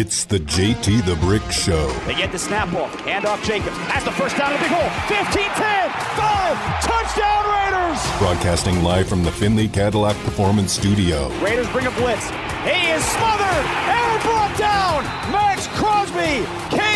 It's the JT the Brick Show. They get the snap off. Hand off Jacobs. Has the first down in the big hole. 15 10. 5. Touchdown Raiders. Broadcasting live from the Findlay Cadillac Performance Studio. Raiders bring a blitz. He is smothered and brought down. Maxx Crosby around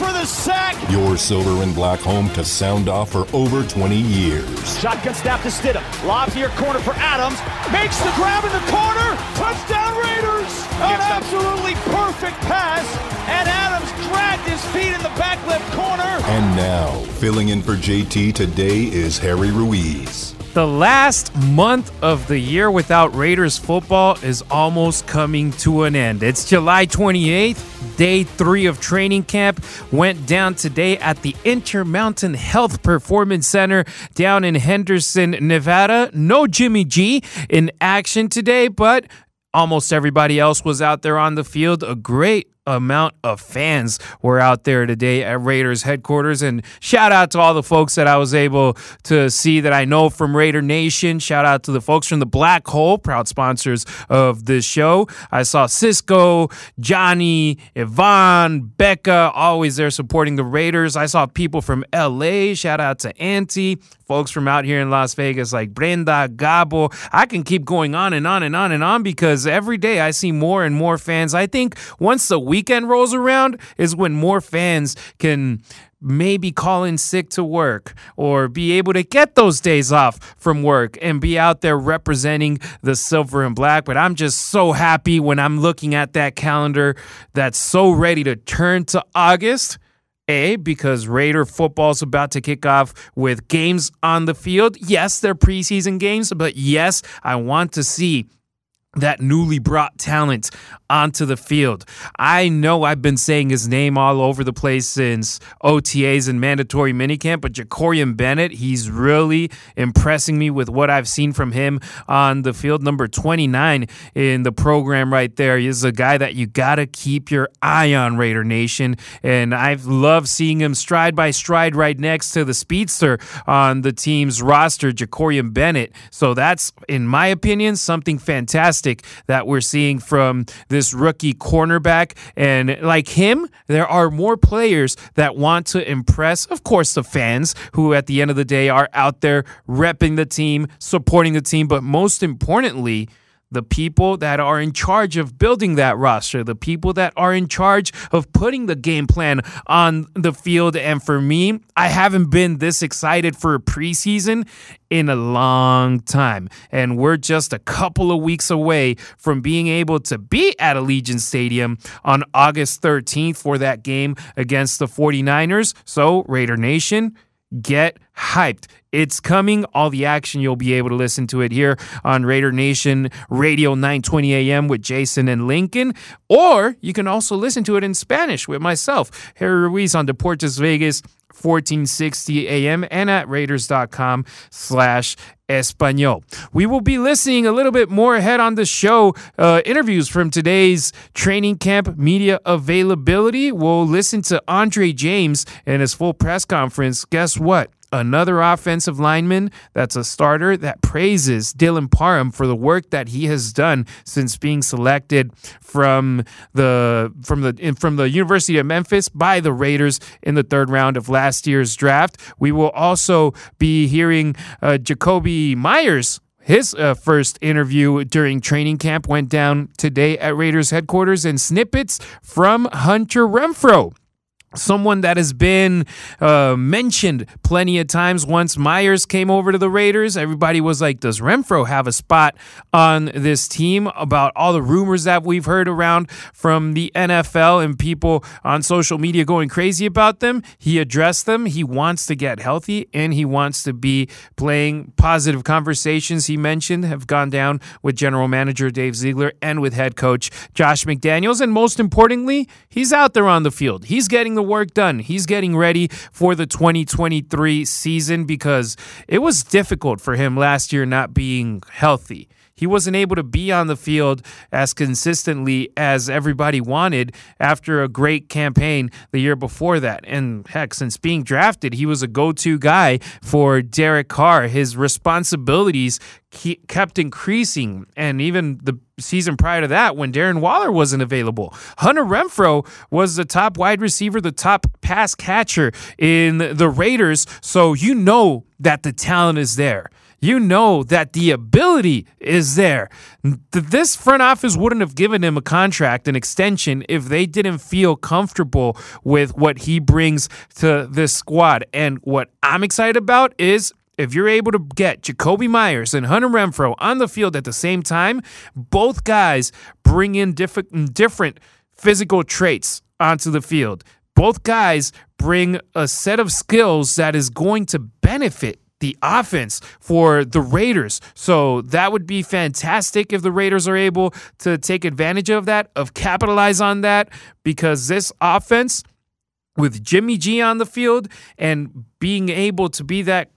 for the sack. Your silver and black home to sound off for over 20 years. Shotgun snap to Stidham. Lobs near corner for Adams. Makes the grab in the corner. Touchdown Raiders. An absolutely perfect pass. And Adams dragged his feet in the back left corner. And now, filling in for JT today is Harry Ruiz. The last month of the year without Raiders football is almost coming to an end. It's July 28th, day three of training camp. Went down today at the Intermountain Health Performance Center down in Henderson, Nevada. No Jimmy G in action today, but almost everybody else was out there on the field. A great amount of fans were out there today at Raiders headquarters. And shout out to all the folks that I was able to see that I know from Raider Nation. Shout out to the folks from the Black Hole, proud sponsors of this show. I saw Cisco, Johnny, Yvonne, Becca, always there supporting the Raiders. I saw people from LA. Shout out to Auntie. Folks from out here in Las Vegas like Brenda, Gabo. I can keep going on and on and on and on because every day I see more and more fans. I think once the weekend rolls around is when more fans can maybe call in sick to work or be able to get those days off from work and be out there representing the silver and black. But I'm just so happy when I'm looking at that calendar that's so ready to turn to August. A, because Raider football's about to kick off with games on the field. Yes, they're preseason games, but yes, I want to see that newly brought talent onto the field. I know I've been saying his name all over the place since OTAs and mandatory minicamp, but Jakorian Bennett, he's really impressing me with what I've seen from him on the field. Number 29 in the program right there. He's a guy that you got to keep your eye on, Raider Nation. And I've loved seeing him stride by stride right next to the speedster on the team's roster, Jakorian Bennett. So that's, in my opinion, something fantastic that we're seeing from this rookie cornerback. And like him, there are more players that want to impress, of course, the fans who at the end of the day are out there repping the team, supporting the team, but most importantly, the people that are in charge of building that roster, the people that are in charge of putting the game plan on the field. And for me, I haven't been this excited for a preseason in a long time. And we're just a couple of weeks away from being able to be at Allegiant Stadium on August 13th for that game against the 49ers. So, Raider Nation, get hyped. It's coming. All the action, you'll be able to listen to it here on Raider Nation Radio 920 AM with Jason and Lincoln. Or you can also listen to it in Spanish with myself, Harry Ruiz on Deportes Vegas 1460 AM and at Raiders.com slash Espanol. We will be listening a little bit more ahead on the show. Uh, interviews from today's training camp media availability. We'll listen to Andre James and his full press conference. Guess what? Another offensive lineman that's a starter that praises Dylan Parham for the work that he has done since being selected from the from the from the University of Memphis by the Raiders in the third round of last year's draft. We will also be hearing uh, Jakobi Meyers his uh, first interview during training camp went down today at Raiders headquarters and snippets from Hunter Renfrow someone that has been uh, mentioned plenty of times. Once Meyers came over to the Raiders, everybody was like, Does Renfrow have a spot on this team? About all the rumors that we've heard around from the NFL and people on social media going crazy about them. He addressed them. He wants to get healthy and he wants to be playing positive conversations. He mentioned have gone down with general manager Dave Ziegler and with head coach Josh McDaniels. And most importantly, he's out there on the field. He's getting the work done. He's getting ready for the 2023 season because it was difficult for him last year not being healthy. He wasn't able to be on the field as consistently as everybody wanted after a great campaign the year before that. And heck, since being drafted, he was a go to guy for Derek Carr. His responsibilities kept increasing. And even the season prior to that, when Darren Waller wasn't available, Hunter Renfrow was the top wide receiver, the top pass catcher in the Raiders. So you know that the talent is there you know that the ability is there. This front office wouldn't have given him a contract, an extension, if they didn't feel comfortable with what he brings to this squad. And what I'm excited about is if you're able to get Jakobi Meyers and Hunter Renfrow on the field at the same time, both guys bring in different different physical traits onto the field. Both guys bring a set of skills that is going to benefit the offense for the Raiders. So that would be fantastic if the Raiders are able to take advantage of that, of capitalize on that, because this offense with Jimmy G on the field and being able to be that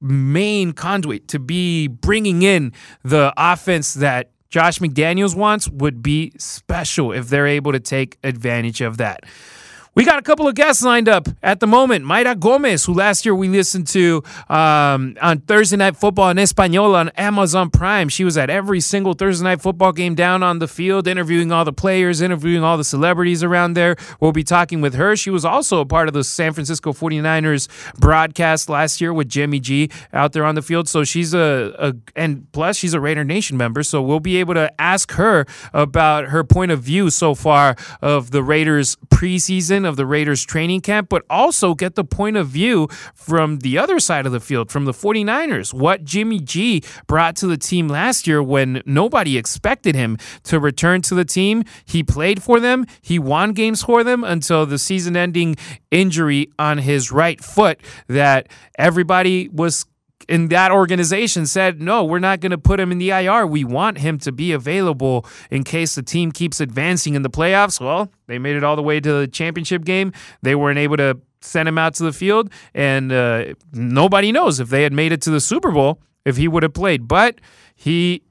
main conduit to be bringing in the offense that Josh McDaniels wants would be special if they're able to take advantage of that. We got a couple of guests lined up at the moment. Mayra Gomez, who last year we listened to um, on Thursday Night Football in Espanol on Amazon Prime. She was at every single Thursday Night Football game down on the field, interviewing all the players, interviewing all the celebrities around there. We'll be talking with her. She was also a part of the San Francisco 49ers broadcast last year with Jimmy G out there on the field. So she's a, a and plus she's a Raider Nation member. So we'll be able to ask her about her point of view so far of the Raiders preseason of the Raiders training camp, but also get the point of view from the other side of the field, from the 49ers, what Jimmy G brought to the team last year when nobody expected him to return to the team. He played for them, he won games for them until the season ending injury on his right foot that everybody was in that organization said, no, we're not going to put him in the IR. We want him to be available in case the team keeps advancing in the playoffs. Well, they made it all the way to the championship game. They weren't able to send him out to the field, and uh, nobody knows if they had made it to the Super Bowl if he would have played. But he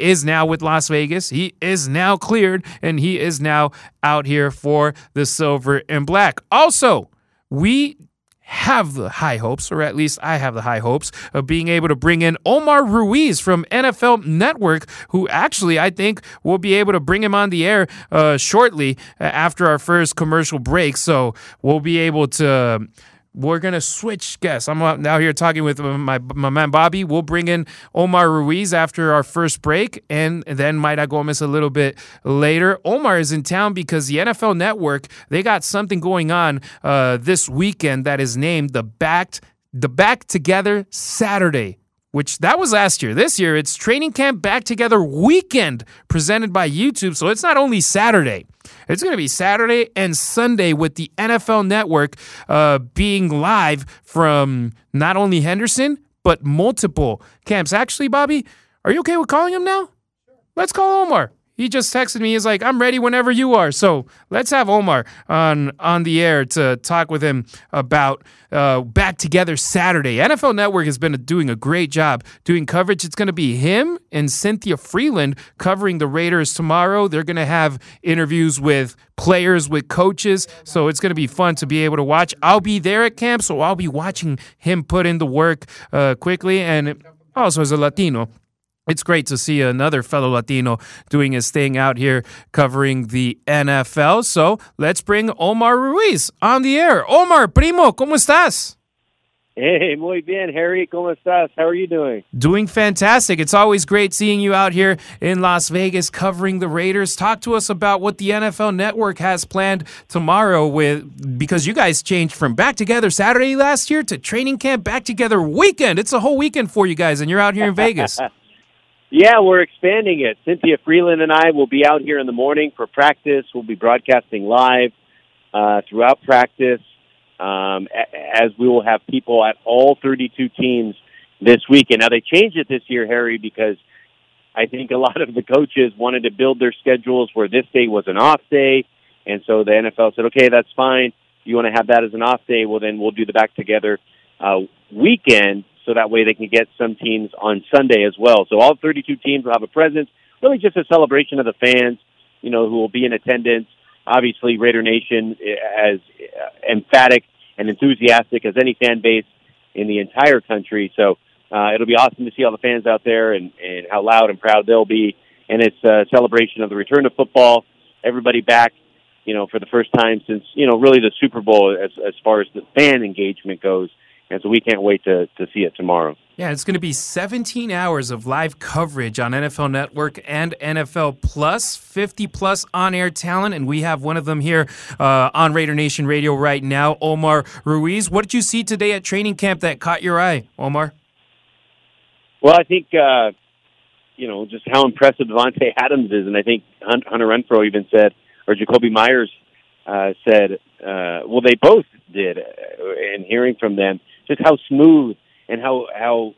is now with Las Vegas. He is now cleared, and he is now out here for the silver and black. Also, we have the high hopes, or at least I have the high hopes, of being able to bring in Omar Ruiz from NFL Network, who actually I think we'll be able to bring him on the air uh, shortly after our first commercial break. So we'll be able to we're gonna switch guests. I'm now here talking with my my man Bobby. We'll bring in Omar Ruiz after our first break, and then Mayra Gomez a little bit later. Omar is in town because the NFL Network they got something going on uh, this weekend that is named the Backed the Back Together Saturday which that was last year. This year, it's Training Camp Back Together Weekend presented by YouTube. So it's not only Saturday, it's going to be Saturday and Sunday with the NFL Network uh, being live from not only Henderson, but multiple camps. Actually, Bobby, are you okay with calling him now? Let's call Omar. He just texted me. He's like, "I'm ready whenever you are." So let's have Omar on on the air to talk with him about uh, back together Saturday. NFL Network has been doing a great job doing coverage. It's going to be him and Cynthia Frelund covering the Raiders tomorrow. They're going to have interviews with players, with coaches. So it's going to be fun to be able to watch. I'll be there at camp, so I'll be watching him put in the work uh, quickly. And also as a Latino it's great to see another fellow Latino doing his thing out here covering the NFL. So let's bring Omar Ruiz on the air. Omar, primo, ¿cómo estás? Hey, muy bien, Harry. ¿Cómo estás? How are you doing? Doing fantastic. It's always great seeing you out here in Las Vegas covering the Raiders. Talk to us about what the NFL Network has planned tomorrow with because you guys changed from back together Saturday last year to training camp back together weekend. It's a whole weekend for you guys and you're out here in Vegas. Yeah, we're expanding it. Cynthia Frelund and I will be out here in the morning for practice. We'll be broadcasting live uh, throughout practice, um, as we will have people at all 32 teams this weekend. Now, they changed it this year, Harry, because I think a lot of the coaches wanted to build their schedules where this day was an off day. And so the NFL said, okay, that's fine. You want to have that as an off day? Well, then we'll do the back together uh, weekend so that way they can get some teams on Sunday as well. So all 32 teams will have a presence. Really, just a celebration of the fans, you know, who will be in attendance. Obviously, Raider Nation as emphatic and enthusiastic as any fan base in the entire country. So uh, it'll be awesome to see all the fans out there and, and how loud and proud they'll be. And it's a celebration of the return of football. Everybody back, you know, for the first time since you know really the Super Bowl as as far as the fan engagement goes. And so we can't wait to, to see it tomorrow. Yeah, it's going to be 17 hours of live coverage on NFL Network and NFL Plus, 50 plus on air talent, and we have one of them here uh, on Raider Nation Radio right now, Omar Ruiz. What did you see today at training camp that caught your eye, Omar? Well, I think, uh, you know, just how impressive Davante Adams is, and I think Hunter Renfrow even said, or Jakobi Meyers uh, said, uh, well, they both did, and uh, hearing from them just how smooth and how how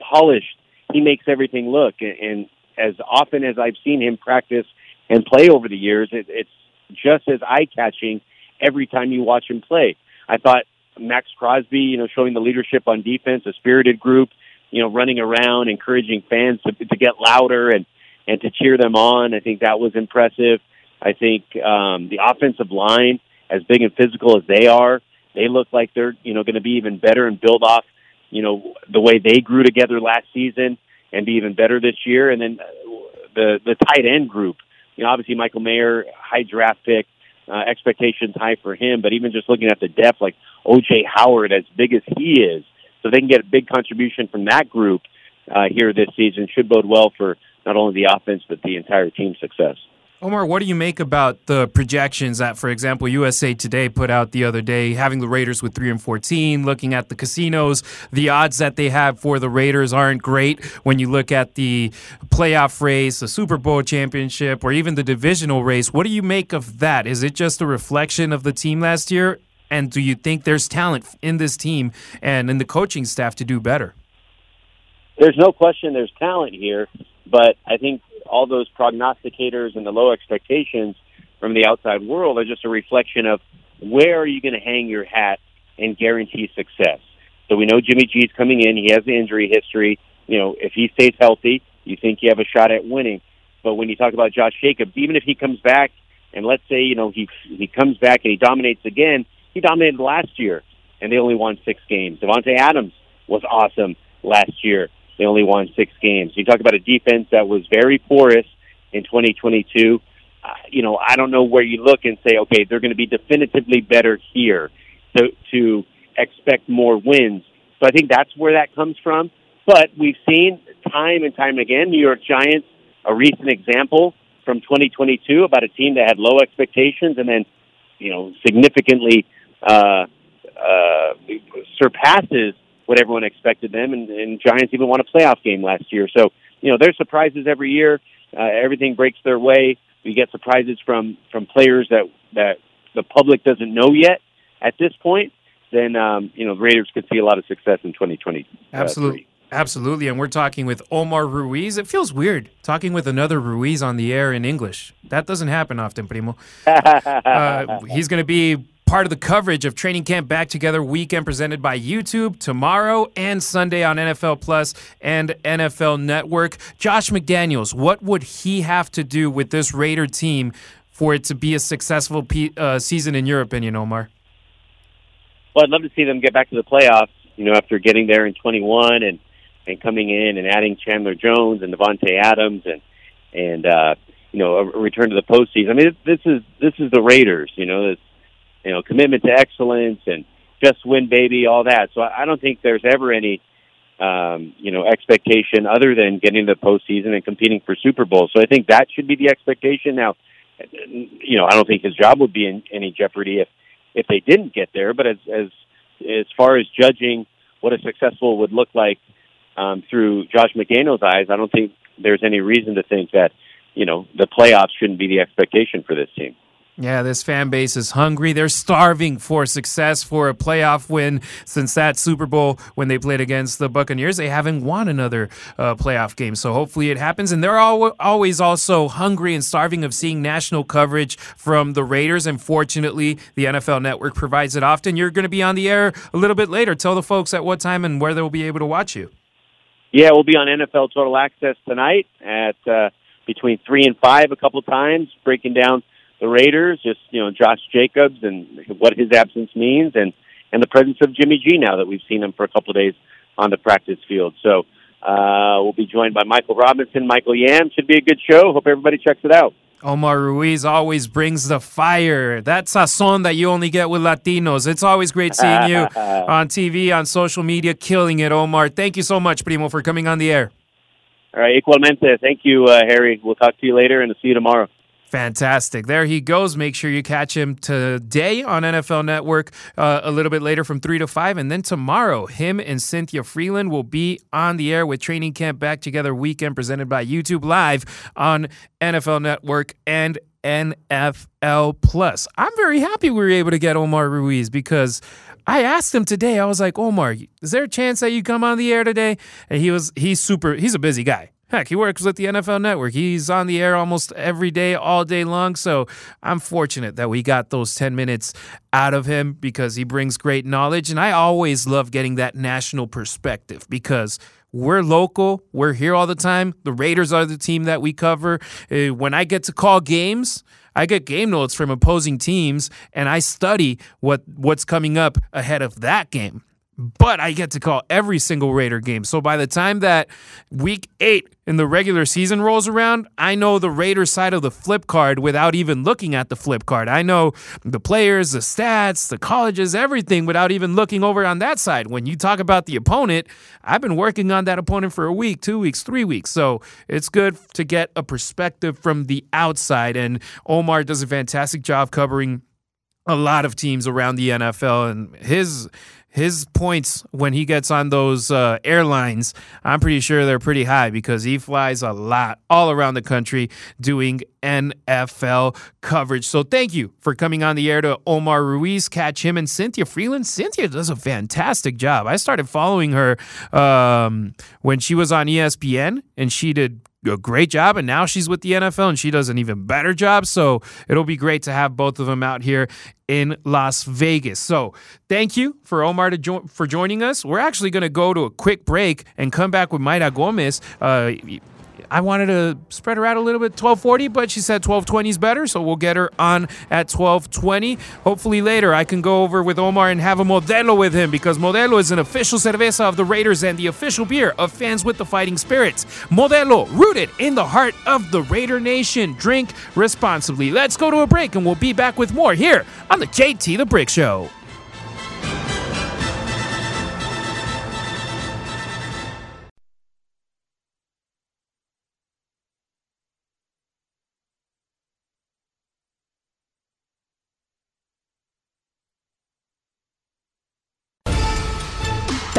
polished he makes everything look. And, and as often as I've seen him practice and play over the years, it, it's just as eye catching every time you watch him play. I thought Maxx Crosby, you know, showing the leadership on defense, a spirited group, you know, running around, encouraging fans to, to get louder and and to cheer them on. I think that was impressive. I think um, the offensive line, as big and physical as they are, they look like they're you know going to be even better and build off you know the way they grew together last season and be even better this year. And then uh, the the tight end group, you know, obviously Michael Mayer, high draft pick, uh, expectations high for him. But even just looking at the depth, like OJ Howard, as big as he is, so they can get a big contribution from that group uh, here this season should bode well for not only the offense but the entire team's success. Omar, what do you make about the projections that, for example, USA Today put out the other day, having the Raiders with 3 and 14, looking at the casinos, the odds that they have for the Raiders aren't great when you look at the playoff race, the Super Bowl championship, or even the divisional race. What do you make of that? Is it just a reflection of the team last year? And do you think there's talent in this team and in the coaching staff to do better? There's no question there's talent here, but I think all those prognosticators and the low expectations from the outside world are just a reflection of where are you going to hang your hat and guarantee success. So we know Jimmy G's coming in. He has the injury history. You know, if he stays healthy, you think you have a shot at winning. But when you talk about Josh Jacobs, even if he comes back and let's say, you know, he he comes back and he dominates again, he dominated last year and they only won six games. Davante Adams was awesome last year they only won six games. You talk about a defense that was very porous in 2022. Uh, you know, I don't know where you look and say, okay, they're going to be definitively better here to, to expect more wins. So I think that's where that comes from. But we've seen time and time again, New York Giants, a recent example from 2022 about a team that had low expectations and then, you know, significantly uh, uh, surpasses what everyone expected them, and, and Giants even won a playoff game last year. So you know there's surprises every year. Uh, everything breaks their way. We get surprises from from players that that the public doesn't know yet at this point. Then um, you know the Raiders could see a lot of success in 2020. Absolutely. Absolutely, and we're talking with Omar Ruiz. It feels weird talking with another Ruiz on the air in English. That doesn't happen often, Primo. uh, he's going to be part of the coverage of training camp back together weekend presented by YouTube tomorrow and Sunday on NFL Plus and NFL Network. Josh McDaniels, what would he have to do with this Raider team for it to be a successful uh, season in your opinion, Omar? Well, I'd love to see them get back to the playoffs. You know, after getting there in 21 and and coming in and adding Chandler Jones and Davante Adams and and uh, you know a return to the postseason. I mean, this is this is the Raiders. You know, it's you know, commitment to excellence and just win, baby, all that. So I don't think there's ever any, um, you know, expectation other than getting to the postseason and competing for Super Bowl. So I think that should be the expectation. Now, you know, I don't think his job would be in any jeopardy if if they didn't get there. But as as as far as judging what a successful would look like um, through Josh McDaniel's eyes, I don't think there's any reason to think that you know the playoffs shouldn't be the expectation for this team. Yeah, this fan base is hungry. They're starving for success for a playoff win since that Super Bowl when they played against the Buccaneers. They haven't won another uh, playoff game. So hopefully it happens. And they're al- always also hungry and starving of seeing national coverage from the Raiders. And fortunately, the NFL Network provides it often. You're going to be on the air a little bit later. Tell the folks at what time and where they'll be able to watch you. Yeah, we'll be on NFL Total Access tonight at uh, between 3 and 5 a couple times, breaking down – the Raiders, just you know Josh Jacobs and what his absence means, and and the presence of Jimmy G now that we've seen him for a couple of days on the practice field. So uh, we'll be joined by Michael Robinson, Michael Yam. Should be a good show. Hope everybody checks it out. Omar Ruiz always brings the fire. That sazon that you only get with Latinos. It's always great seeing you on TV, on social media, killing it, Omar. Thank you so much, Primo, for coming on the air. All right, igualmente. Thank you, uh, Harry. We'll talk to you later and see you tomorrow. Fantastic. There he goes. Make sure you catch him today on NFL Network uh, a little bit later from 3 to 5. And then tomorrow, him and Cynthia Frelund will be on the air with Training Camp Back Together weekend presented by YouTube Live on NFL Network and NFL Plus. I'm very happy we were able to get Omar Ruiz because I asked him today. I was like, Omar, is there a chance that you come on the air today? And he was he's super he's a busy guy. Heck, he works with the NFL Network. He's on the air almost every day, all day long. So I'm fortunate that we got those 10 minutes out of him because he brings great knowledge. And I always love getting that national perspective because we're local. We're here all the time. The Raiders are the team that we cover. Uh, when I get to call games, I get game notes from opposing teams and I study what what's coming up ahead of that game but I get to call every single Raider game. So by the time that week eight in the regular season rolls around, I know the Raider side of the flip card without even looking at the flip card. I know the players, the stats, the colleges, everything without even looking over on that side. When you talk about the opponent, I've been working on that opponent for a week, two weeks, three weeks. So it's good to get a perspective from the outside. And Omar does a fantastic job covering a lot of teams around the NFL and his his points when he gets on those uh, airlines, I'm pretty sure they're pretty high because he flies a lot all around the country doing NFL coverage. So thank you for coming on the air to Omar Ruiz. Catch him and Cynthia Frelund. Cynthia does a fantastic job. I started following her um, when she was on ESPN and she did a great job, and now she's with the NFL and she does an even better job. So it'll be great to have both of them out here in Las Vegas. So thank you for Omar to jo- for joining us. We're actually going to go to a quick break and come back with Mayra Gomez. Uh, I wanted to spread her out a little bit, 1240, but she said 1220 is better, so we'll get her on at 1220. Hopefully later I can go over with Omar and have a Modelo with him because Modelo is an official cerveza of the Raiders and the official beer of fans with the fighting spirits. Modelo, rooted in the heart of the Raider Nation. Drink responsibly. Let's go to a break and we'll be back with more here on the JT the Brick Show.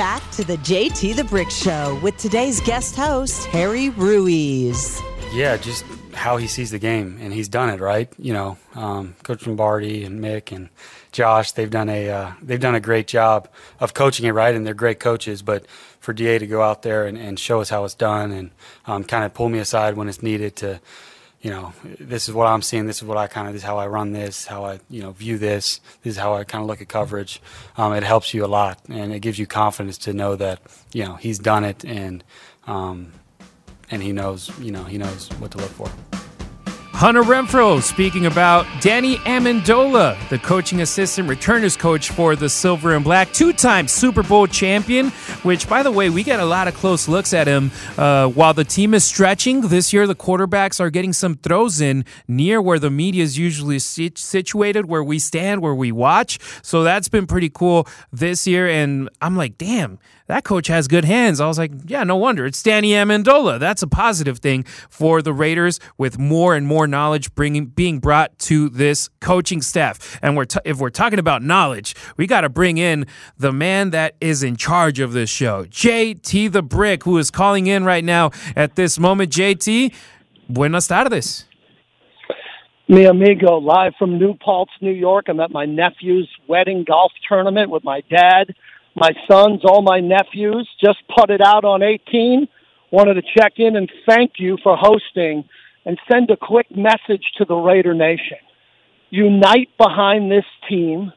Back to the JT the Brick Show with today's guest host, Harry Ruiz. Yeah, just how he sees the game, and he's done it right. You know, um, Coach Lombardi and Mick and Josh, they've done a uh, done a great job of coaching it right, and they're great coaches. But for Da to go out there and, and show us how it's done, and um, kind of pull me aside when it's needed to you know, this is what I'm seeing. This is what I kind of, this is how I run this, how I, you know, view this. This is how I kind of look at coverage. Um, it helps you a lot, and it gives you confidence to know that, you know, he's done it, and um, and he knows, you know, he knows what to look for. Hunter Renfrow speaking about Danny Amendola, the coaching assistant returners coach for the Silver and Black, two time Super Bowl champion, which, by the way, we get a lot of close looks at him uh, while the team is stretching. This year, the quarterbacks are getting some throws in near where the media is usually situated, where we stand, where we watch. So that's been pretty cool this year. And I'm like, damn, that coach has good hands. I was like, yeah, no wonder. It's Danny Amendola. That's a positive thing for the Raiders with more and more knowledge bringing being brought to this coaching staff. And we're t- if we're talking about knowledge, we got to bring in the man that is in charge of this show, JT the Brick, who is calling in right now at this moment. JT, buenas tardes. Mi amigo, live from New Paltz, New York. I'm at my nephew's wedding golf tournament with my dad, my sons, all my nephews. Just putted out on 18. Wanted to check in and thank you for hosting and send a quick message to the Raider Nation. Unite behind this team,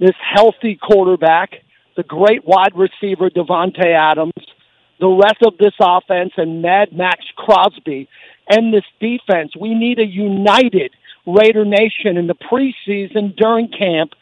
this healthy quarterback, the great wide receiver Davante Adams, the rest of this offense, and Mad Maxx Crosby, and this defense. We need a united Raider Nation in the preseason during camp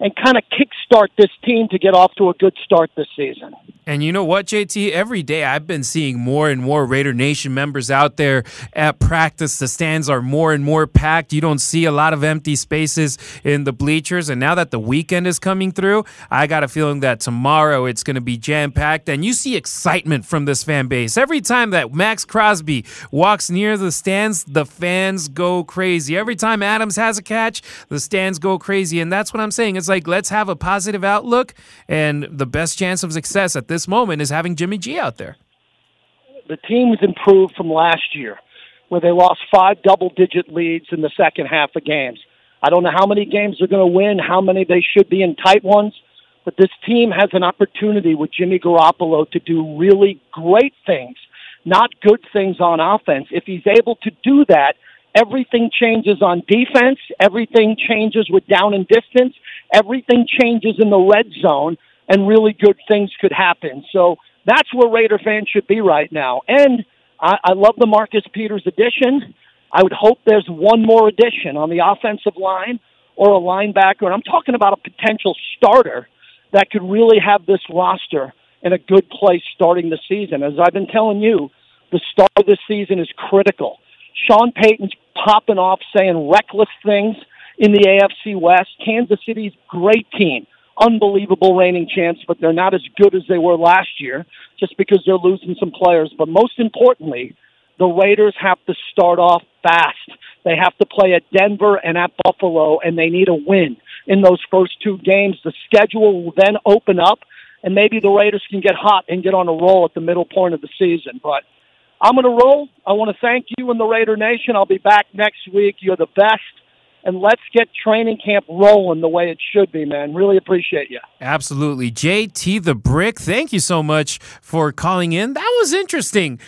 and kind of kickstart this team to get off to a good start this season. And you know what, JT? Every day I've been seeing more and more Raider Nation members out there at practice. The stands are more and more packed. You don't see a lot of empty spaces in the bleachers. And now that the weekend is coming through, I got a feeling that tomorrow it's going to be jam packed. And you see excitement from this fan base. Every time that Maxx Crosby walks near the stands, the fans go crazy. Every time Adams has a catch, the stands go crazy. And that's what I'm saying. It's like, let's have a positive outlook. And the best chance of success at this moment is having Jimmy G out there. The team's improved from last year, where they lost five double digit leads in the second half of games. I don't know how many games they're going to win, how many they should be in tight ones, but this team has an opportunity with Jimmy Garoppolo to do really great things, not good things on offense. If he's able to do that, everything changes on defense, everything changes with down and distance, everything changes in the red zone and really good things could happen. So that's where Raider fans should be right now. And I, I love the Marcus Peters addition. I would hope there's one more addition on the offensive line or a linebacker. And I'm talking about a potential starter that could really have this roster in a good place starting the season. As I've been telling you, the start of this season is critical. Sean Payton's popping off saying reckless things in the AFC West. Kansas City's great team unbelievable reigning champs, but they're not as good as they were last year just because they're losing some players. But most importantly, the Raiders have to start off fast. They have to play at Denver and at Buffalo, and they need a win in those first two games. The schedule will then open up, and maybe the Raiders can get hot and get on a roll at the middle point of the season. But I'm going to roll. I want to thank you and the Raider Nation. I'll be back next week. You're the best and let's get training camp rolling the way it should be, man. Really appreciate you. Absolutely. JT the Brick, thank you so much for calling in. That was interesting.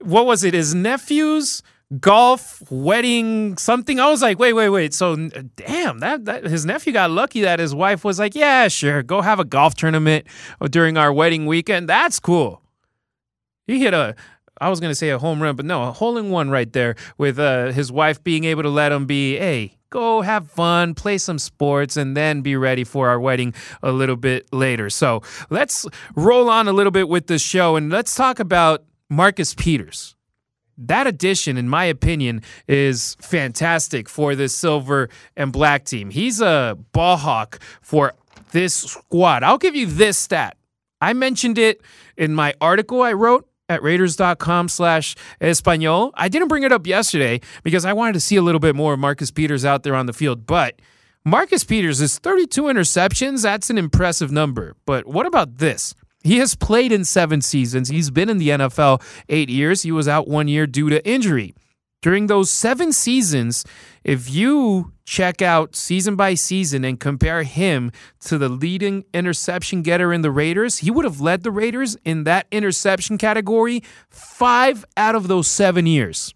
What was it? His nephew's golf wedding something i was like wait wait wait so damn that, that his nephew got lucky that his wife was like yeah sure go have a golf tournament during our wedding weekend that's cool he hit a I was going to say a home run, but no, a hole in one right there with uh, his wife being able to let him be, hey, go have fun, play some sports, and then be ready for our wedding a little bit later. So let's roll on a little bit with the show and let's talk about Marcus Peters. That addition, in my opinion, is fantastic for this silver and black team. He's a ball hawk for this squad. I'll give you this stat. I mentioned it in my article I wrote at raiders.com slash espanol. I didn't bring it up yesterday because I wanted to see a little bit more of Marcus Peters out there on the field, but Marcus Peters is 32 interceptions. That's an impressive number. But what about this? He has played in seven seasons. He's been in the NFL eight years. He was out one year due to injury. During those seven seasons, if you check out season by season and compare him to the leading interception getter in the Raiders, he would have led the Raiders in that interception category five out of those seven years.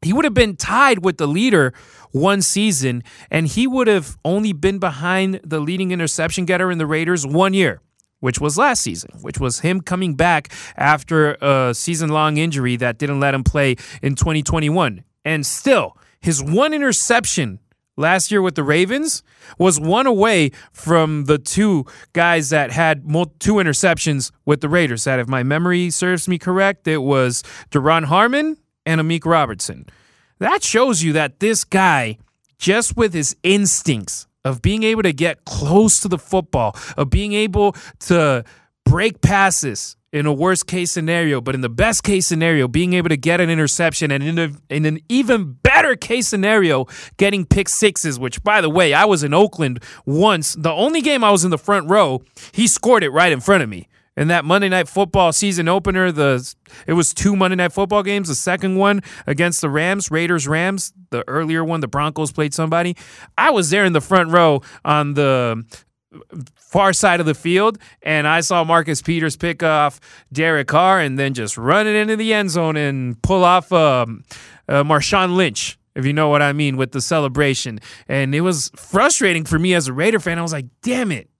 He would have been tied with the leader one season, and he would have only been behind the leading interception getter in the Raiders one year which was last season, which was him coming back after a season long injury that didn't let him play in 2021. And still, his one interception last year with the Ravens was one away from the two guys that had two interceptions with the Raiders. That, if my memory serves me correct, it was Duron Harmon and Amik Robertson. That shows you that this guy, just with his instincts, of being able to get close to the football, of being able to break passes in a worst case scenario, but in the best case scenario, being able to get an interception, and in, a, in an even better case scenario, getting pick sixes, which, by the way, I was in Oakland once. The only game I was in the front row, he scored it right in front of me. In that Monday Night Football season opener. The it was two Monday Night Football games. The second one against the Rams, Raiders, Rams. The earlier one, the Broncos played somebody. I was there in the front row on the far side of the field, and I saw Marcus Peters pick off Derek Carr and then just run it into the end zone and pull off um, uh, Marshawn Lynch. If you know what I mean with the celebration. And it was frustrating for me as a Raider fan. I was like, damn it.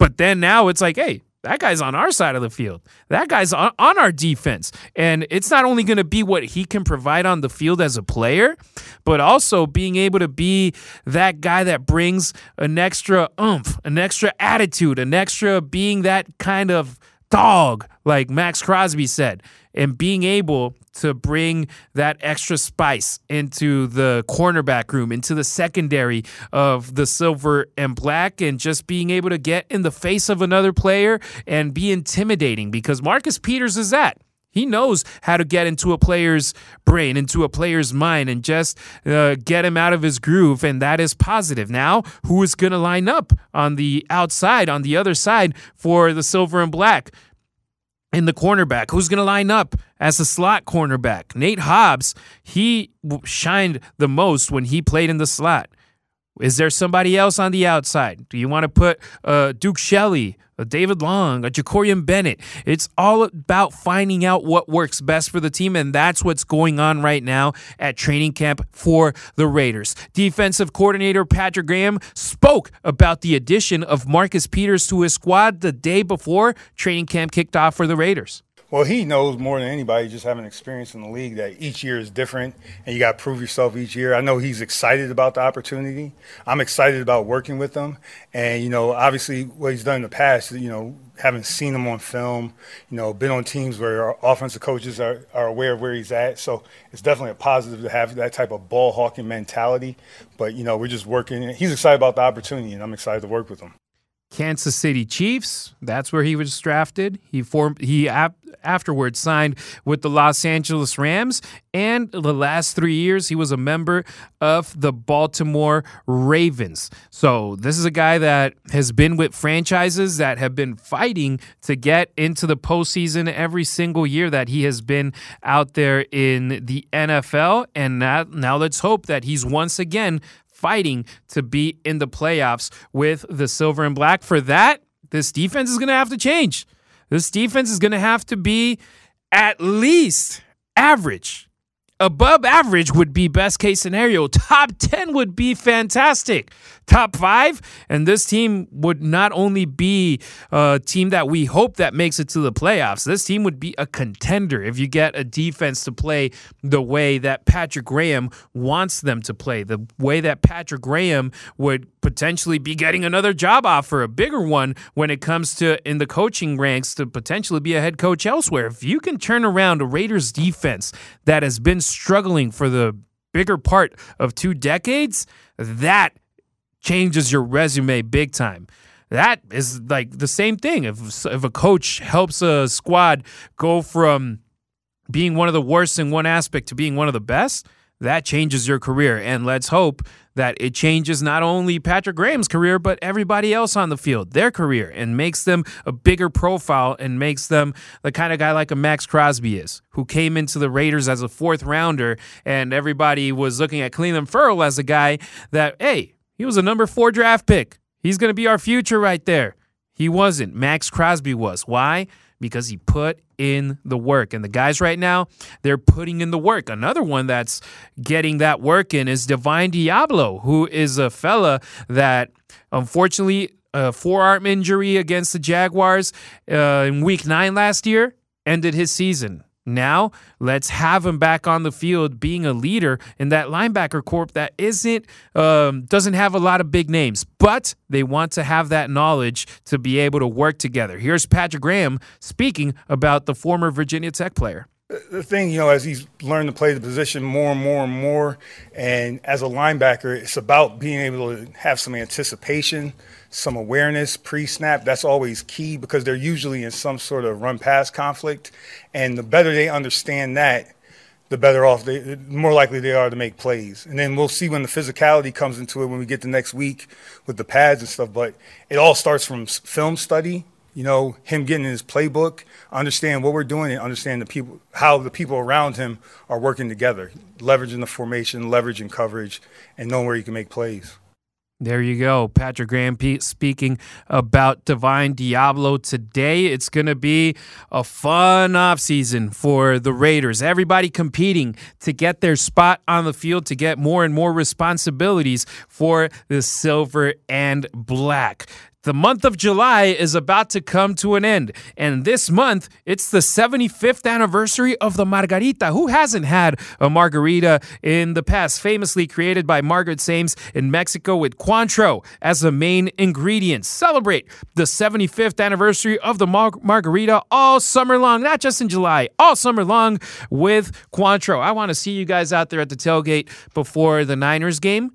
But then now it's like, hey, that guy's on our side of the field. That guy's on, on our defense. And it's not only going to be what he can provide on the field as a player, but also being able to be that guy that brings an extra oomph, an extra attitude, an extra being that kind of dog, like Maxx Crosby said, and being able to bring that extra spice into the cornerback room, into the secondary of the silver and black, and just being able to get in the face of another player and be intimidating because Marcus Peters is that. He knows how to get into a player's brain, into a player's mind, and just uh, get him out of his groove. And that is positive. Now, who is going to line up on the outside, on the other side for the silver and black? in the cornerback. Who's going to line up as a slot cornerback? Nate Hobbs, he shined the most when he played in the slot. Is there somebody else on the outside? Do you want to put uh, Duke Shelley, a David Long, a Jakorian Bennett? It's all about finding out what works best for the team, and that's what's going on right now at training camp for the Raiders. Defensive coordinator Patrick Graham spoke about the addition of Marcus Peters to his squad the day before training camp kicked off for the Raiders. Well, he knows more than anybody, just having experience in the league, that each year is different and you got to prove yourself each year. I know he's excited about the opportunity. I'm excited about working with him. And, you know, obviously what he's done in the past, you know, having seen him on film, you know, been on teams where our offensive coaches are, are aware of where he's at. So it's definitely a positive to have that type of ball hawking mentality. But, you know, we're just working. He's excited about the opportunity, and I'm excited to work with him. Kansas City Chiefs. That's where he was drafted. He formed. He ap- afterwards signed with the Los Angeles Rams, and the last three years he was a member of the Baltimore Ravens. So this is a guy that has been with franchises that have been fighting to get into the postseason every single year that he has been out there in the NFL. And now let's hope that he's once again fighting to be in the playoffs with the silver and black. For that, this defense is going to have to change. This defense is going to have to be at least average above average would be best case scenario. Top 10 would be fantastic. Top five, and this team would not only be a team that we hope that makes it to the playoffs, this team would be a contender if you get a defense to play the way that Patrick Graham wants them to play, the way that Patrick Graham would potentially be getting another job offer, a bigger one when it comes to in the coaching ranks to potentially be a head coach elsewhere. If you can turn around a Raiders defense that has been struggling for the bigger part of two decades, that changes your resume big time. That is like the same thing. If if a coach helps a squad go from being one of the worst in one aspect to being one of the best, that changes your career. And let's hope that it changes not only Patrick Graham's career, but everybody else on the field, their career, and makes them a bigger profile and makes them the kind of guy like a Maxx Crosby is, who came into the Raiders as a fourth rounder, and everybody was looking at Clelin Ferrell as a guy that, hey, he was a number four draft pick. He's going to be our future right there. He wasn't. Maxx Crosby was. Why? Because he put in the work. And the guys right now, they're putting in the work. Another one that's getting that work in is Divine Deablo, who is a fella that unfortunately a forearm injury against the Jaguars uh, in week nine last year ended his season. Now, let's have him back on the field being a leader in that linebacker corp that isn't um, doesn't have a lot of big names, but they want to have that knowledge to be able to work together. Here's Patrick Graham speaking about the former Virginia Tech player the thing, you know, as he's learned to play the position more and more and more, and as a linebacker, it's about being able to have some anticipation, some awareness pre-snap. That's always key because they're usually in some sort of run-pass conflict, and the better they understand that, the better off they, the more likely they are to make plays. And then we'll see when the physicality comes into it when we get the next week with the pads and stuff. But it all starts from film study you know, him getting his playbook, understand what we're doing, and understand the people, how the people around him are working together, leveraging the formation, leveraging coverage, and knowing where you can make plays. There you go. Patrick Graham speaking about Divine Deablo today. It's going to be a fun offseason for the Raiders. Everybody competing to get their spot on the field, to get more and more responsibilities for the silver and black. The month of July is about to come to an end. And this month, it's the 75th anniversary of the Margarita. Who hasn't had a margarita in the past? Famously created by Margaret Sames in Mexico with Cointreau as the main ingredient. Celebrate the 75th anniversary of the mar- margarita all summer long, not just in July, all summer long with Cointreau. I want to see you guys out there at the tailgate before the Niners game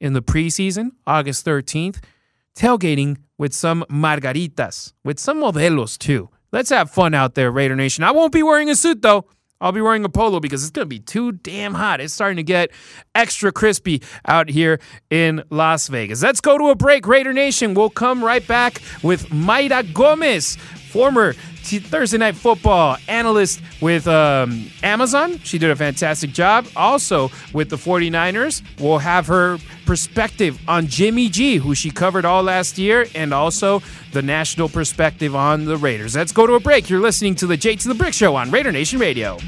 in the preseason, August 13th tailgating with some margaritas, with some modelos too. Let's have fun out there, Raider Nation. I won't be wearing a suit though. I'll be wearing a polo because it's going to be too damn hot. It's starting to get extra crispy out here in Las Vegas. Let's go to a break, Raider Nation. We'll come right back with Mayra Gomez, former Thursday Night Football analyst with um, Amazon. She did a fantastic job. Also with the 49ers, we'll have her perspective on Jimmy G, who she covered all last year, and also the national perspective on the Raiders. Let's go to a break. You're listening to the JT the Brick Show on Raider Nation Radio.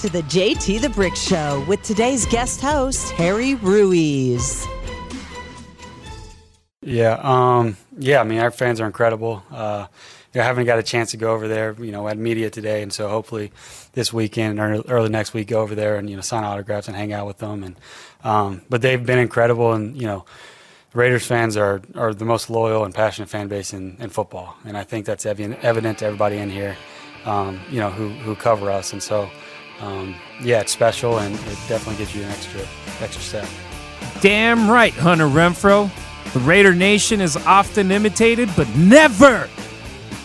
To the JT the Brick Show with today's guest host, Harry Ruiz. Yeah, um, yeah. I mean, our fans are incredible. Uh, you know, I haven't got a chance to go over there. You know, at media today, and so hopefully this weekend or early next week, go over there and you know sign autographs and hang out with them. And um, but they've been incredible, and you know, Raiders fans are are the most loyal and passionate fan base in, in football, and I think that's evident, evident to everybody in here. Um, you know, who who cover us, and so um, yeah, it's special and it definitely gives you an extra extra step. Damn right, Hunter Renfrow. The Raider Nation is often imitated, but never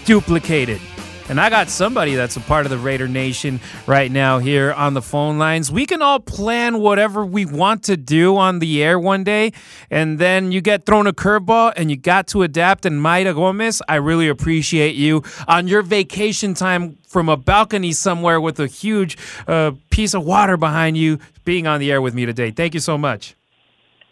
duplicated. And I got somebody that's a part of the Raider Nation right now here on the phone lines. We can all plan whatever we want to do on the air one day, and then you get thrown a curveball and you got to adapt. And Mayra Gomez, I really appreciate you on your vacation time from a balcony somewhere with a huge uh, piece of water behind you being on the air with me today. Thank you so much.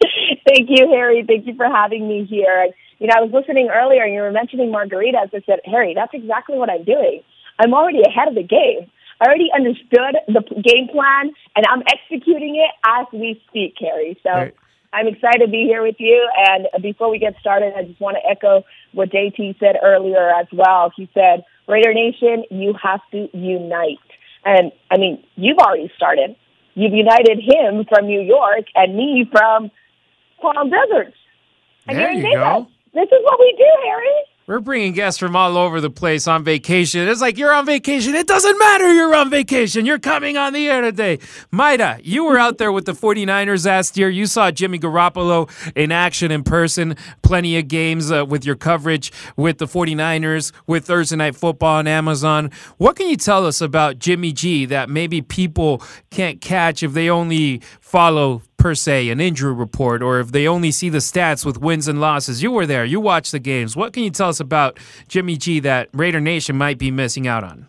Thank you, Harry. Thank you for having me here you know, I was listening earlier and you were mentioning margaritas. I said, Harry, that's exactly what I'm doing. I'm already ahead of the game. I already understood the game plan and I'm executing it as we speak, Harry. So right. I'm excited to be here with you. And before we get started, I just want to echo what JT said earlier as well. He said, Raider Nation, you have to unite. And I mean, you've already started. You've united him from New York and me from Palm Desert. And there you go. This is what we do, Harry. We're bringing guests from all over the place on vacation. It's like you're on vacation. It doesn't matter you're on vacation. You're coming on the air today. Mayra, you were out there with the 49ers last year. You saw Jimmy Garoppolo in action in person. Plenty of games uh, with your coverage with the 49ers, with Thursday Night Football on Amazon. What can you tell us about Jimmy G that maybe people can't catch if they only follow per se an injury report or if they only see the stats with wins and losses. You were there, you watched the games. What can you tell us about Jimmy G that Raider Nation might be missing out on?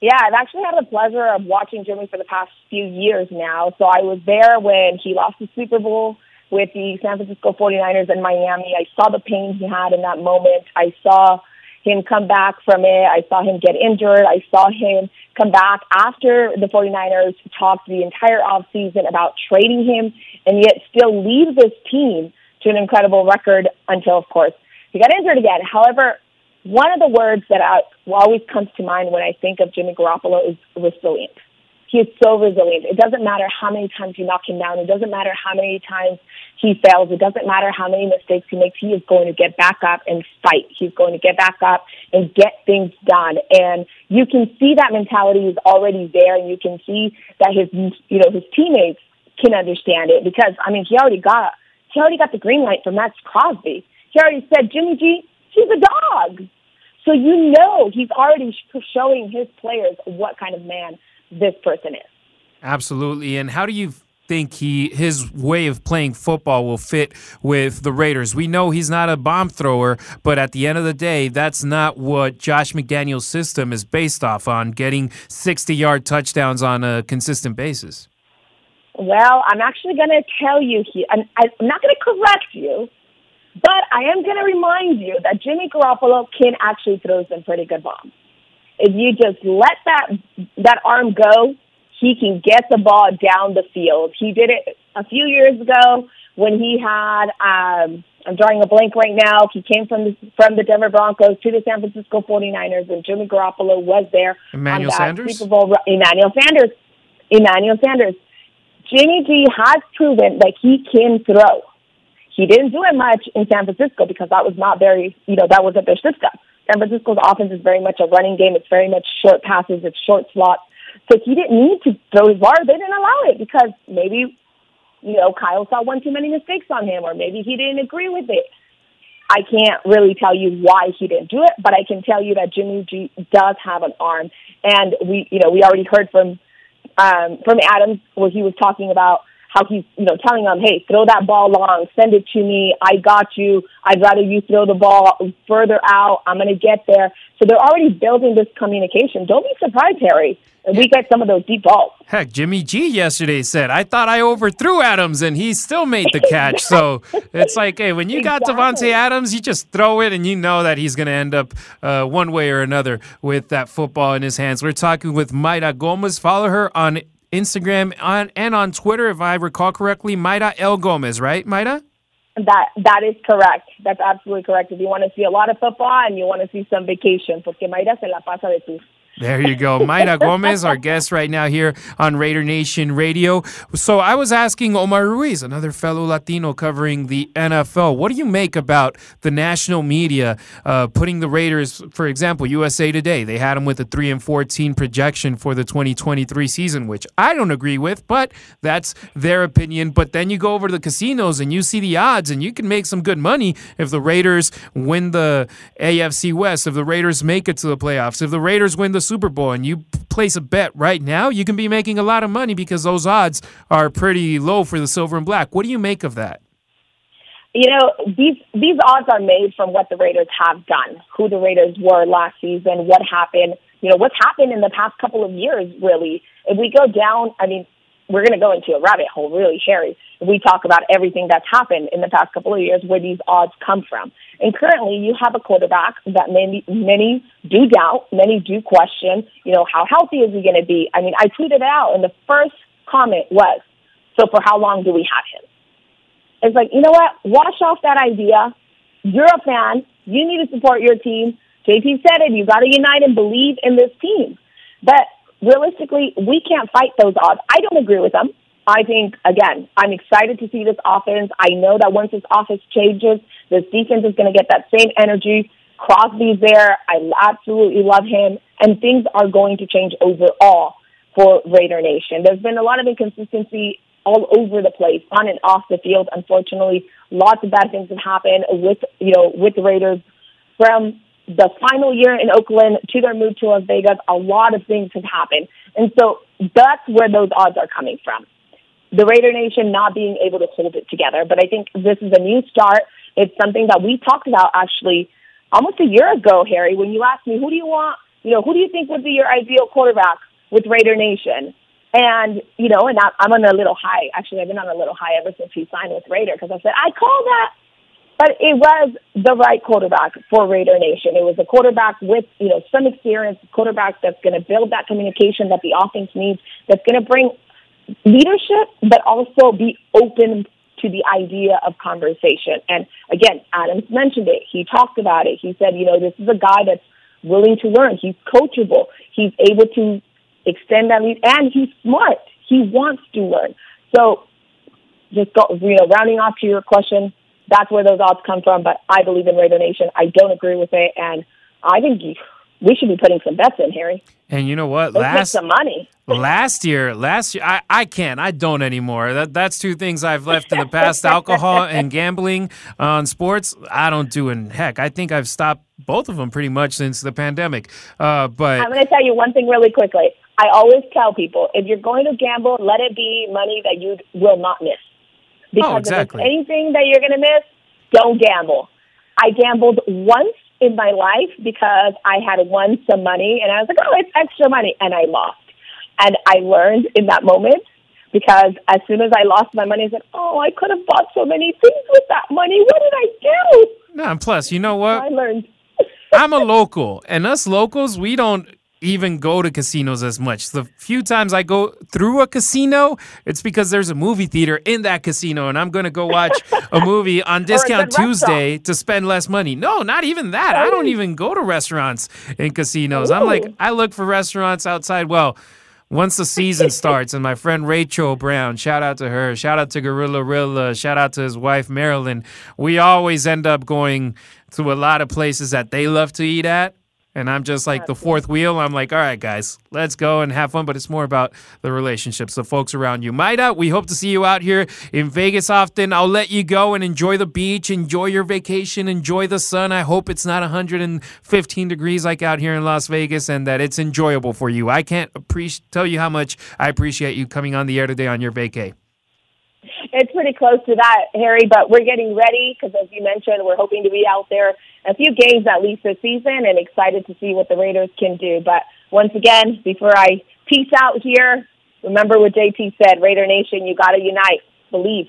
Yeah, I've actually had the pleasure of watching Jimmy for the past few years now. So I was there when he lost the Super Bowl with the San Francisco 49ers in Miami. I saw the pain he had in that moment. I saw him come back from it. I saw him get injured. I saw him come back after the 49ers talked the entire offseason about trading him and yet still lead this team to an incredible record until, of course, he got injured again. However, one of the words that I, always comes to mind when I think of Jimmy Garoppolo is resilient. He is so resilient. It doesn't matter how many times you knock him down. It doesn't matter how many times he fails. It doesn't matter how many mistakes he makes. He is going to get back up and fight. He's going to get back up and get things done. And you can see that mentality is already there. And you can see that his, you know, his teammates can understand it because, I mean, he already got he already got the green light from Maxx Crosby. He already said, Jimmy G, he's a dog. So you know he's already showing his players what kind of man this person is. Absolutely. And how do you think he his way of playing football will fit with the Raiders. We know he's not a bomb thrower, but at the end of the day, that's not what Josh McDaniels' system is based off on, getting 60-yard touchdowns on a consistent basis. Well, I'm actually going to tell you here. I'm, I'm not going to correct you, but I am going to remind you that Jimmy Garoppolo can actually throw some pretty good bombs. If you just let that that arm go, he can get the ball down the field. He did it a few years ago when he had. Um, I'm drawing a blank right now. He came from the, from the Denver Broncos to the San Francisco 49ers, and Jimmy Garoppolo was there. Emmanuel Sanders. Super Bowl, Emmanuel Sanders. Emmanuel Sanders. Jimmy G has proven that he can throw. He didn't do it much in San Francisco because that was not very, you know, that wasn't their system. San Francisco's offense is very much a running game. It's very much short passes. It's short slots. So he didn't need to throw his bar. They didn't allow it because maybe, you know, Kyle saw one too many mistakes on him, or maybe he didn't agree with it. I can't really tell you why he didn't do it, but I can tell you that Jimmy G does have an arm, and we, you know, we already heard from um, from Adams where he was talking about how he's, you know, telling them, hey, throw that ball long, send it to me. I got you. I'd rather you throw the ball further out. I'm going to get there. So they're already building this communication. Don't be surprised, Harry, if we get some of those deep balls. Heck, Jimmy G yesterday said, I thought I overthrew Adams and he still made the catch. so it's like, hey, when you got exactly. Davante Adams, you just throw it and you know that he's going to end up uh, one way or another with that football in his hands. We're talking with Mayra Gomez. Follow her on Instagram on, and on Twitter, if I recall correctly, Mayra L. Gomez, right, Mayra? That that is correct. That's absolutely correct. If you want to see a lot of football and you want to see some vacation, porque Mayra se la pasa de tour. There you go. Mayra Gomez, our guest right now here on Raider Nation Radio. So I was asking Omar Ruiz, another fellow Latino covering the NFL, what do you make about the national media uh, putting the Raiders, for example, USA Today, they had them with a 3 and 14 projection for the 2023 season, which I don't agree with, but that's their opinion. But then you go over to the casinos and you see the odds, and you can make some good money if the Raiders win the AFC West, if the Raiders make it to the playoffs, if the Raiders win the Super Bowl and you place a bet right now, you can be making a lot of money because those odds are pretty low for the silver and black. What do you make of that? You know, these these odds are made from what the Raiders have done, who the Raiders were last season, what happened, you know, what's happened in the past couple of years, really. If we go down, I mean, we're going to go into a rabbit hole, really, Sherry. We talk about everything that's happened in the past couple of years, where these odds come from. And currently, you have a quarterback that many many do doubt, many do question. You know, how healthy is he going to be? I mean, I tweeted out, and the first comment was, "So for how long do we have him?" It's like, you know what? Wash off that idea. You're a fan. You need to support your team. JT said it. You got to unite and believe in this team. But realistically, we can't fight those odds. I don't agree with them. I think, again, I'm excited to see this offense. I know that once this offense changes, this defense is going to get that same energy. Crosby's there. I absolutely love him. And things are going to change overall for Raider Nation. There's been a lot of inconsistency all over the place, on and off the field. Unfortunately, lots of bad things have happened with, you know, with the Raiders from the final year in Oakland to their move to Las Vegas, a lot of things have happened. And so that's where those odds are coming from. The Raider Nation not being able to hold it together. But I think this is a new start. It's something that we talked about actually almost a year ago, Harry, when you asked me, who do you want, you know, who do you think would be your ideal quarterback with Raider Nation? And, you know, and I'm on a little high. Actually, I've been on a little high ever since he signed with Raider because I said, I call that but it was the right quarterback for Raider Nation. It was a quarterback with, you know, some experience, quarterback that's going to build that communication that the offense needs, that's going to bring leadership, but also be open to the idea of conversation. And again, Adams mentioned it. He talked about it. He said, you know, this is a guy that's willing to learn. He's coachable. He's able to extend that lead, and he's smart. He wants to learn. So, just go, you know, rounding off to your question, that's where those odds come from. But I believe in Raider Nation. I don't agree with it, and I think we should be putting some bets in, Harry. And you know what? Let's last some money. last year, last year, I, I can't. I don't anymore. That that's two things I've left in the past: alcohol and gambling on sports. I don't do in heck. I think I've stopped both of them pretty much since the pandemic. Uh, but I'm going to tell you one thing really quickly. I always tell people if you're going to gamble, let it be money that you will not miss. Because Oh, exactly. if it's anything that you're going to miss, don't gamble. I gambled once in my life because I had won some money and I was like, oh, it's extra money. And I lost. And I learned in that moment because as soon as I lost my money, I said, oh, I could have bought so many things with that money. What did I do? no, and plus, you know what? I learned. I'm a local, and us locals, we don't even go to casinos as much. The few times I go through a casino, it's because there's a movie theater in that casino, and I'm going to go watch a movie on discount Tuesday to spend less money. No, not even that. I don't even go to restaurants in casinos. I'm like, I look for restaurants outside. Well, once the season starts, and my friend Rachel Brown, shout out to her, shout out to Gorilla Rilla, shout out to his wife Marilyn. We always end up going to a lot of places that they love to eat at. And I'm just like the fourth wheel. I'm like, all right, guys, let's go and have fun. But it's more about the relationships, the folks around you. Mayra, we hope to see you out here in Vegas often. I'll let you go and enjoy the beach, enjoy your vacation, enjoy the sun. I hope it's not 115 degrees like out here in Las Vegas and that it's enjoyable for you. I can't appreciate tell you how much I appreciate you coming on the air today on your vacay. It's pretty close to that, Harry, but we're getting ready because, as you mentioned, we're hoping to be out there a few games at least this season and excited to see what the Raiders can do. But once again, before I peace out here, remember what JT said Raider Nation, you got to unite, believe.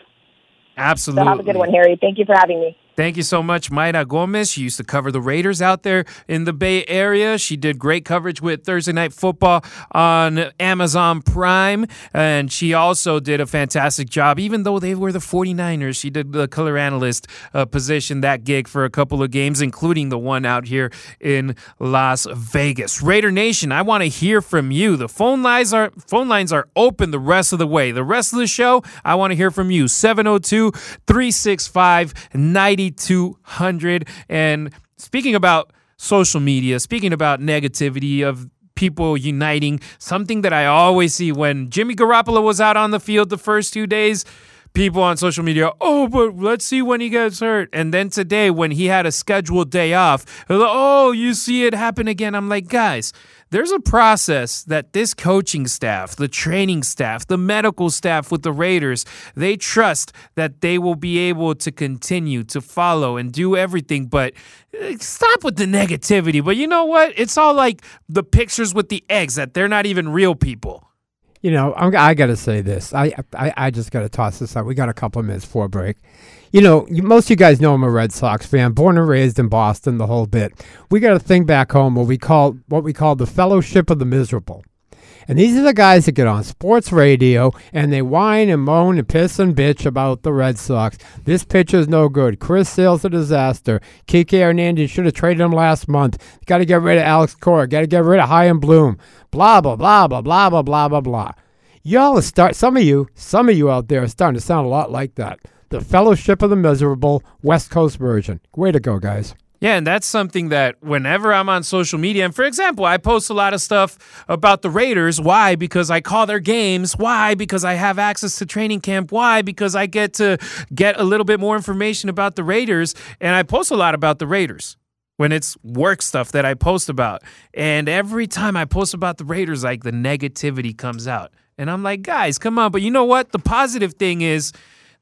Absolutely. So have a good one, Harry. Thank you for having me. Thank you so much, Mayra Gomez. She used to cover the Raiders out there in the Bay Area. She did great coverage with Thursday Night Football on Amazon Prime. And she also did a fantastic job, even though they were the 49ers. She did the color analyst uh, position, that gig for a couple of games, including the one out here in Las Vegas. Raider Nation, I want to hear from you. The phone lines are phone lines are open the rest of the way. The rest of the show, I want to hear from you. 702 365 9200. And speaking about social media, speaking about negativity of people uniting, something that I always see when Jimmy Garoppolo was out on the field the first two days. People on social media, oh, but let's see when he gets hurt. And then today, when he had a scheduled day off, oh, you see it happen again. I'm like, guys, there's a process that this coaching staff, the training staff, the medical staff with the Raiders, they trust that they will be able to continue to follow and do everything. But eh, stop with the negativity. But you know what? It's all like the pictures with the eggs that they're not even real people. You know, I'm, I got to say this. I, I I just got to toss this out. We got a couple minutes for a break. You know, most of you guys know I'm a Red Sox fan, born and raised in Boston, the whole bit. We got a thing back home what we call what we call the Fellowship of the Miserable. And these are the guys that get on sports radio and they whine and moan and piss and bitch about the Red Sox. This pitcher's no good. Chris Sale's a disaster. Kike Hernandez should have traded him last month. Got to get rid of Alex Cora. Got to get rid of Chaim Bloom. Blah blah blah blah blah blah blah blah blah. Y'all are start. Some of you, some of you out there are starting to sound a lot like that. The Fellowship of the Miserable West Coast version. Way to go, guys. Yeah, and that's something that whenever I'm on social media, and for example, I post a lot of stuff about the Raiders. Why? Because I call their games. Why? Because I have access to training camp. Why? Because I get to get a little bit more information about the Raiders, and I post a lot about the Raiders when it's work stuff that I post about. And every time I post about the Raiders, like the negativity comes out. And I'm like, guys, come on. But you know what? The positive thing is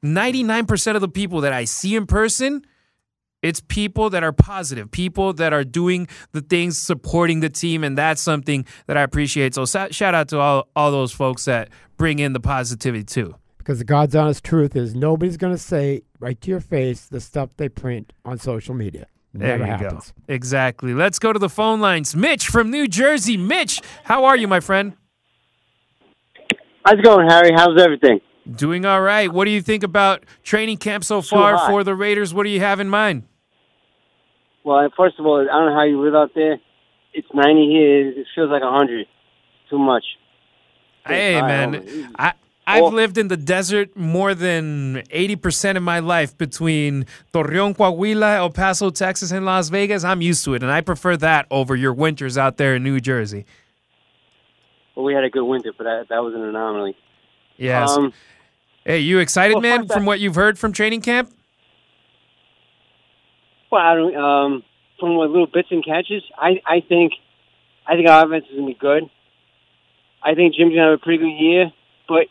99% of the people that I see in person, it's people that are positive, people that are doing the things, supporting the team, and that's something that I appreciate. So shout out to all all those folks that bring in the positivity too. Because the God's honest truth is nobody's going to say right to your face the stuff they print on social media. There Never you happens. go. Exactly. Let's go to the phone lines. Mitch from New Jersey. Mitch, how are you, my friend? How's it going, Harry? How's everything? Doing all right. What do you think about training camp so far for the Raiders? What do you have in mind? Well, first of all, I don't know how you live out there. It's 90 here. It feels like 100. Too much. Hey, I- man. I, I've Oh. lived in the desert more than 80% of my life between Torreon, Coahuila, El Paso, Texas, and Las Vegas. I'm used to it, and I prefer that over your winters out there in New Jersey. Well, we had a good winter, but that that was an anomaly. Yes. Um, hey, you excited, well, man, from what you've heard from training camp? Well, I don't. Um, from what little bits and catches, I I think I think our offense is gonna be good. I think Jim's gonna have a pretty good year, but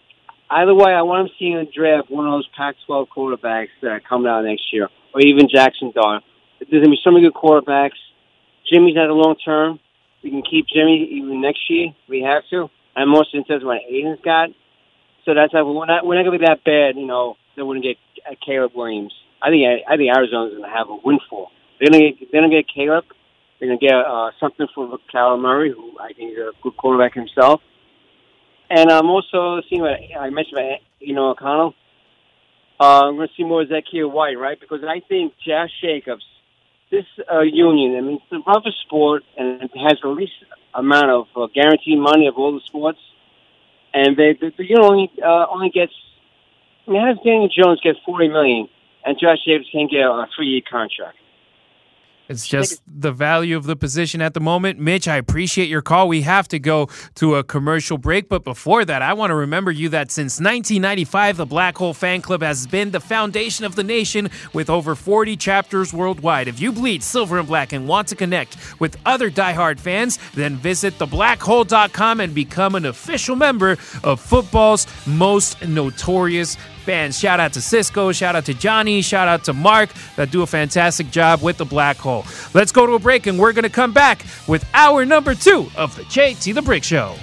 either way, I want him seeing a draft one of those Pac-12 quarterbacks that are coming out next year, or even Jaxson Dart. There's gonna be so many good quarterbacks. Jimmy's at a long term. We can keep Jimmy even next year. We have to. I'm more interested in what Aidan's got. So that's why we're not we're not gonna be that bad, you know. We're gonna get Caleb Williams. I think I think Arizona's gonna have a windfall. They're gonna get they're gonna get Caleb. They're gonna get uh, something for Kyler Murray, who I think is a good quarterback himself. And I'm also seeing what I mentioned about you know O'Connell. Uh, I'm going to see more Zacchaeus White, right? Because I think Josh Jacobs, this uh, union, I mean, it's the roughest sport and it has the least amount of uh, guaranteed money of all the sports. And they, the, the union only, uh, only gets, I mean, how does Daniel Jones get 40 million and Josh Jacobs can't get a three year contract? It's just the value of the position at the moment. Mitch, I appreciate your call. We have to go to a commercial break. But before that, I want to remember you that since 1995, the Black Hole Fan Club has been the foundation of the nation with over 40 chapters worldwide. If you bleed silver and black and want to connect with other diehard fans, then visit theblackhole.com and become an official member of football's most notorious fans. Shout out to Cisco, shout out to Johnny, shout out to Mark that do a fantastic job with the Black Hole. Let's go to a break and we're going to come back with hour number two of the JT the Brick Show.